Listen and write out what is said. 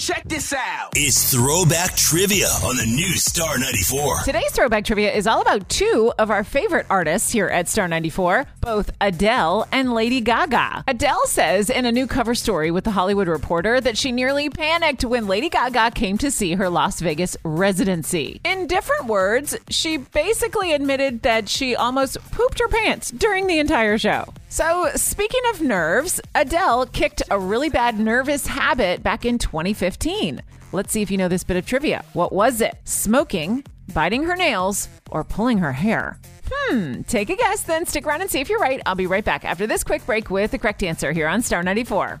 Check this out. It's Throwback Trivia on the new Star 94. Today's throwback trivia is all about two of our favorite artists here at Star 94, both Adele and Lady Gaga. Adele says in a new cover story with The Hollywood Reporter that she nearly panicked when Lady Gaga came to see her Las Vegas residency. In different words, she basically admitted that she almost pooped her pants during the entire show. So, speaking of nerves, Adele kicked a really bad nervous habit back in 2015. Let's see if you know this bit of trivia. What was it? Smoking, biting her nails, or pulling her hair? Hmm, take a guess, then stick around and see if you're right. I'll be right back after this quick break with the correct answer here on Star 94.